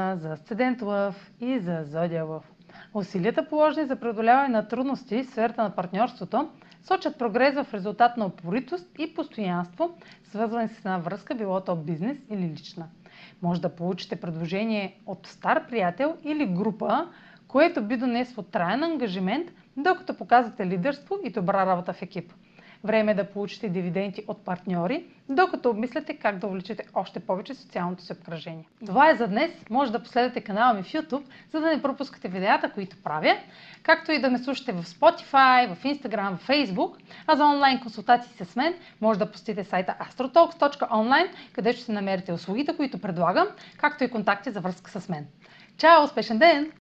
за Асцендент Лъв и за Зодия Лъв. Усилията положени за преодоляване на трудности в сферата на партньорството сочат прогрес в резултат на упоритост и постоянство, свързвани с една връзка, било то бизнес или лична. Може да получите предложение от стар приятел или група, което би донесло траен ангажимент, докато показвате лидерство и добра работа в екип. Време е да получите дивиденти от партньори, докато обмисляте как да увлечете още повече социалното си обкръжение. Това е за днес. Може да последвате канала ми в YouTube, за да не пропускате видеята, които правя, както и да ме слушате в Spotify, в Instagram, в Facebook. А за онлайн консултации с мен може да посетите сайта astrotalks.online, където ще намерите услугите, които предлагам, както и контакти за връзка с мен. Чао! Успешен ден!